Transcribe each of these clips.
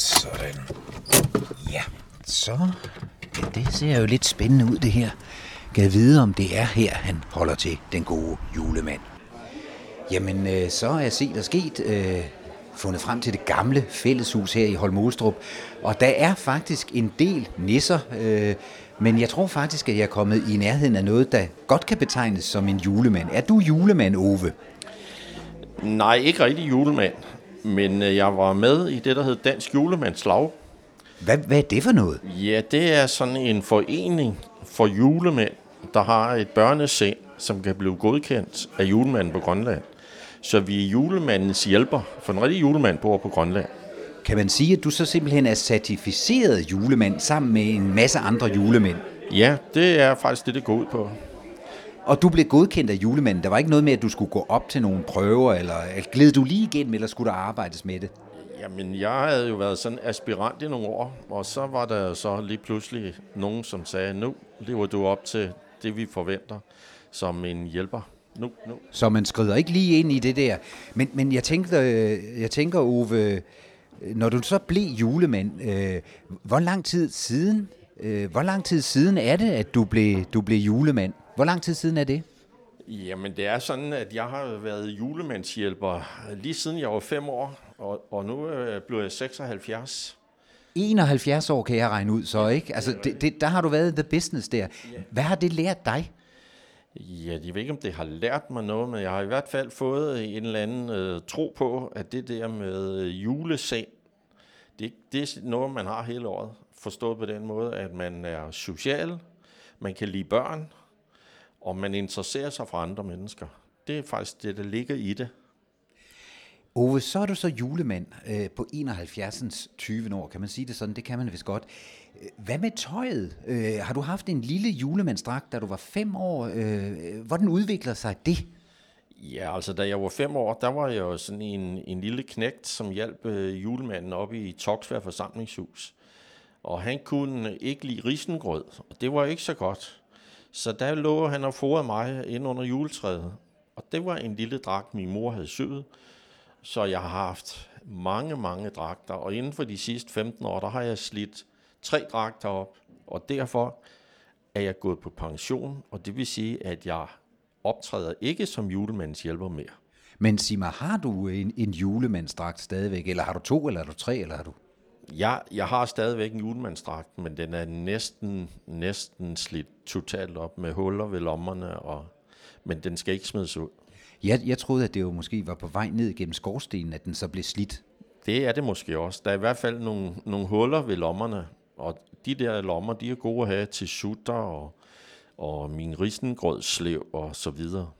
Sådan. Ja, så... Ja, det ser jo lidt spændende ud, det her. Kan vide, om det er her, han holder til, den gode julemand. Jamen, øh, så er set og sket. Øh, fundet frem til det gamle fælleshus her i Holmostrup. Og der er faktisk en del nisser, øh, men jeg tror faktisk, at jeg er kommet i nærheden af noget, der godt kan betegnes som en julemand. Er du julemand, Ove? Nej, ikke rigtig julemand, men øh, jeg var med i det, der hed Dansk Julemandslag. Hvad, hvad er det for noget? Ja, det er sådan en forening for julemænd, der har et børnesind, som kan blive godkendt af julemanden på Grønland. Så vi er julemandens hjælper, for en rigtig julemand bor på Grønland. Kan man sige, at du så simpelthen er certificeret julemand sammen med en masse andre julemænd? Ja, det er faktisk det, det går ud på. Og du blev godkendt af julemanden. Der var ikke noget med, at du skulle gå op til nogle prøver, eller gled du lige igennem, eller skulle der arbejdes med det? Jamen, jeg havde jo været sådan aspirant i nogle år, og så var der så lige pludselig nogen, som sagde, nu lever du op til det, vi forventer som en hjælper. Nu, nu. Så man skrider ikke lige ind i det der. Men, men jeg, tænker, jeg tænker, Ove, når du så blev julemand, øh, hvor lang tid siden, øh, hvor lang tid siden er det, at du blev, du blev julemand? Hvor lang tid siden er det? Jamen, det er sådan, at jeg har været julemandshjælper lige siden jeg var fem år, og, og nu øh, blev jeg 76. 71 år kan jeg regne ud så, ikke? Altså, det, det, der har du været the business der. Hvad har det lært dig? Ja, jeg ved ikke, om det har lært mig noget, men jeg har i hvert fald fået en eller anden øh, tro på, at det der med juleseng, det, det er noget, man har hele året. Forstået på den måde, at man er social, man kan lide børn, og man interesserer sig for andre mennesker. Det er faktisk det, der ligger i det. Ove, så er du så julemand øh, på 71. 20 år, kan man sige det sådan? Det kan man vist godt. Hvad med tøjet? Øh, har du haft en lille julemandsdragt, da du var fem år? Øh, hvordan udvikler sig det? Ja, altså da jeg var fem år, der var jeg jo sådan en, en lille knægt, som hjalp øh, julemanden op i Toksvær forsamlingshus. Og han kunne ikke lide risengrød, og det var ikke så godt. Så der lå han og forede mig ind under juletræet. Og det var en lille dragt, min mor havde syet. Så jeg har haft mange, mange dragter, og inden for de sidste 15 år, der har jeg slidt tre dragter op, og derfor er jeg gået på pension, og det vil sige, at jeg optræder ikke som julemandens hjælper mere. Men sig mig, har du en, en julemandsdragt stadigvæk, eller har du to, eller har du tre, eller har du? Ja, jeg har stadigvæk en julemandsdragt, men den er næsten, næsten slidt totalt op med huller ved lommerne, og, men den skal ikke smides ud. Jeg, jeg troede, at det jo måske var på vej ned gennem skorstenen, at den så blev slidt. Det er det måske også. Der er i hvert fald nogle, nogle huller ved lommerne, og de der lommer, de er gode at have til sutter og, og min risengrødslev og så videre.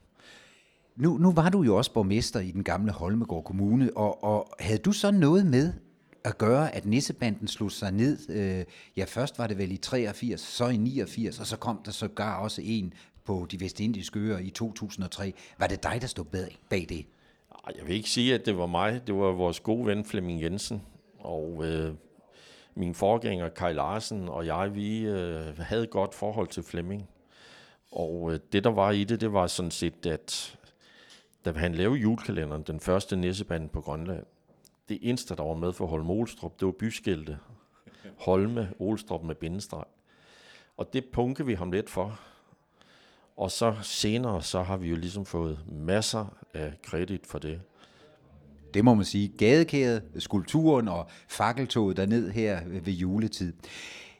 Nu, nu var du jo også borgmester i den gamle Holmegård Kommune, og, og havde du så noget med at gøre, at Nissebanden slog sig ned? Øh, ja, først var det vel i 83, så i 89, og så kom der sågar også en på de vestindiske øer i 2003. Var det dig, der stod bag, bag det? Jeg vil ikke sige, at det var mig. Det var vores gode ven Flemming Jensen. Og øh, min forgænger Kai Larsen og jeg, vi øh, havde et godt forhold til Flemming. Og øh, det, der var i det, det var sådan set, at da han lavede julekalenderen, den første nisseband på Grønland, det eneste, der var med for Holme Olstrup, det var byskilte. Holme Olstrup med bindestreg. Og det punke vi ham lidt for. Og så senere, så har vi jo ligesom fået masser af kredit for det. Det må man sige. Gadekæret, skulpturen og fakkeltoget derned her ved juletid.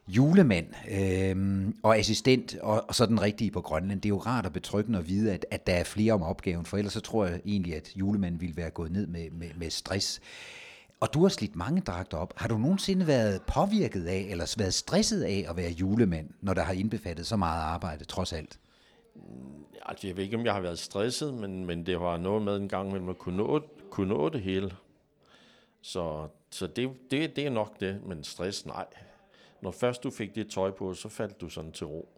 Julemand øh, og assistent og, og så den rigtige på Grønland. Det er jo rart og betryggende at vide, at, at der er flere om opgaven, for ellers så tror jeg egentlig, at julemanden ville være gået ned med, med, med stress. Og du har slidt mange dragter op. Har du nogensinde været påvirket af, eller været stresset af at være julemand, når der har indbefattet så meget arbejde, trods alt? Mm, altså, jeg ved ikke, om jeg har været stresset, men, men det var noget med en gang mellem at kunne nå, kunne nå det hele. Så, så det, det, det er nok det, men stress, nej. Når først du fik det tøj på, så faldt du sådan til ro.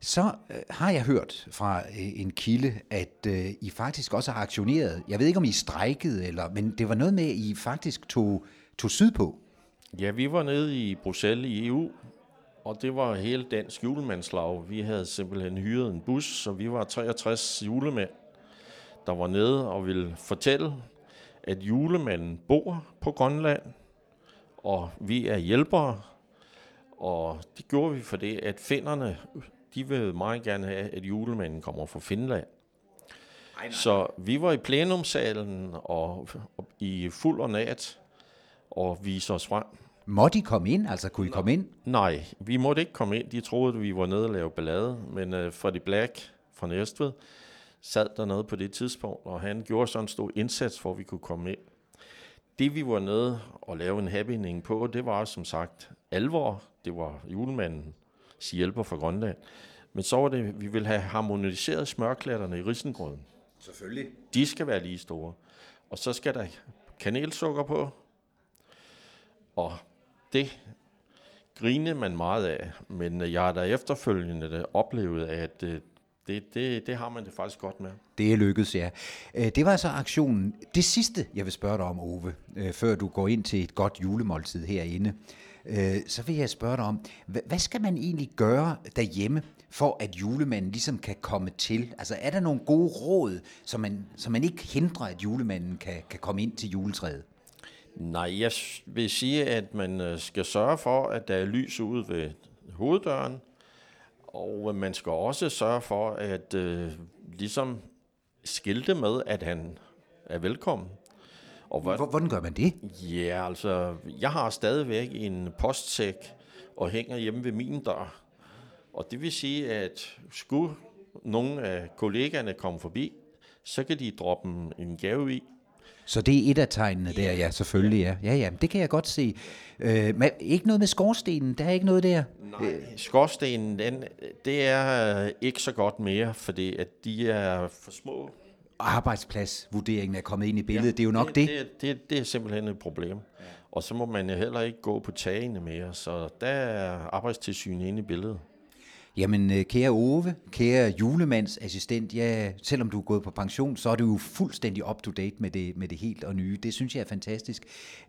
Så øh, har jeg hørt fra øh, en kilde, at øh, I faktisk også har aktioneret. Jeg ved ikke, om I strejkede, eller, men det var noget med, at I faktisk tog, tog sydpå. Ja, vi var nede i Bruxelles i EU, og det var hele dansk julemandslag. Vi havde simpelthen hyret en bus, så vi var 63 julemænd, der var nede og ville fortælle, at julemanden bor på Grønland, og vi er hjælpere, og det gjorde vi for det, at finderne, de vil meget gerne have, at julemanden kommer fra Finland. Så vi var i plenumsalen og, og i fuld og nat og viste os frem. Må de komme ind? Altså, kunne I komme ind? Nej, vi måtte ikke komme ind. De troede, at vi var nede og lave ballade, men uh, Freddy Black fra Næstved sad dernede på det tidspunkt, og han gjorde sådan en stor indsats, for at vi kunne komme ind. Det vi var nede og lave en happening på, det var som sagt alvor. Det var julemanden, hjælper fra Grønland. Men så var det, vi ville have harmoniseret smørklatterne i risengrøden. Selvfølgelig. De skal være lige store. Og så skal der kanelsukker på. Og det grinede man meget af. Men jeg har da efterfølgende oplevet, at øh, det, det, det har man det faktisk godt med. Det er lykkedes, ja. Øh, det var så aktionen. Det sidste, jeg vil spørge dig om, Ove, øh, før du går ind til et godt julemåltid herinde, så vil jeg spørge dig om, hvad skal man egentlig gøre derhjemme, for at julemanden ligesom kan komme til? Altså er der nogle gode råd, så man, så man ikke hindrer, at julemanden kan, kan komme ind til juletræet? Nej, jeg vil sige, at man øh, skal sørge for, at der er lys ude ved hoveddøren, og man skal også sørge for, at øh, ligesom skilte med, at han er velkommen. Og Hvordan gør man det? Ja, altså, jeg har stadigvæk en postsæk og hænger hjemme ved min dør. Og det vil sige, at skulle nogle af kollegaerne komme forbi, så kan de droppe en gave i. Så det er et af tegnene der, ja, selvfølgelig, ja. Ja, ja, det kan jeg godt se. Øh, men ikke noget med skorstenen, der er ikke noget der? Nej, skorstenen, den, det er ikke så godt mere, fordi at de er for små. Arbejdspladsvurderingen er kommet ind i billedet, ja, det er jo nok det. Det, det, det er simpelthen et problem. Ja. Og så må man heller ikke gå på tagene mere, så der er arbejdstilsynet inde i billedet. Jamen, øh, kære Ove, kære julemandsassistent, ja, selvom du er gået på pension, så er du jo fuldstændig up-to-date med det, med det helt og nye. Det synes jeg er fantastisk.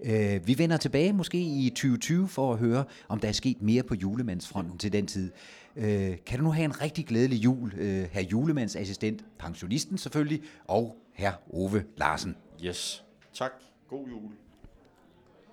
Øh, vi vender tilbage måske i 2020 for at høre, om der er sket mere på julemandsfronten til den tid. Øh, kan du nu have en rigtig glædelig jul, øh, herr julemandsassistent, pensionisten selvfølgelig, og herr Ove Larsen. Yes, tak. God jul.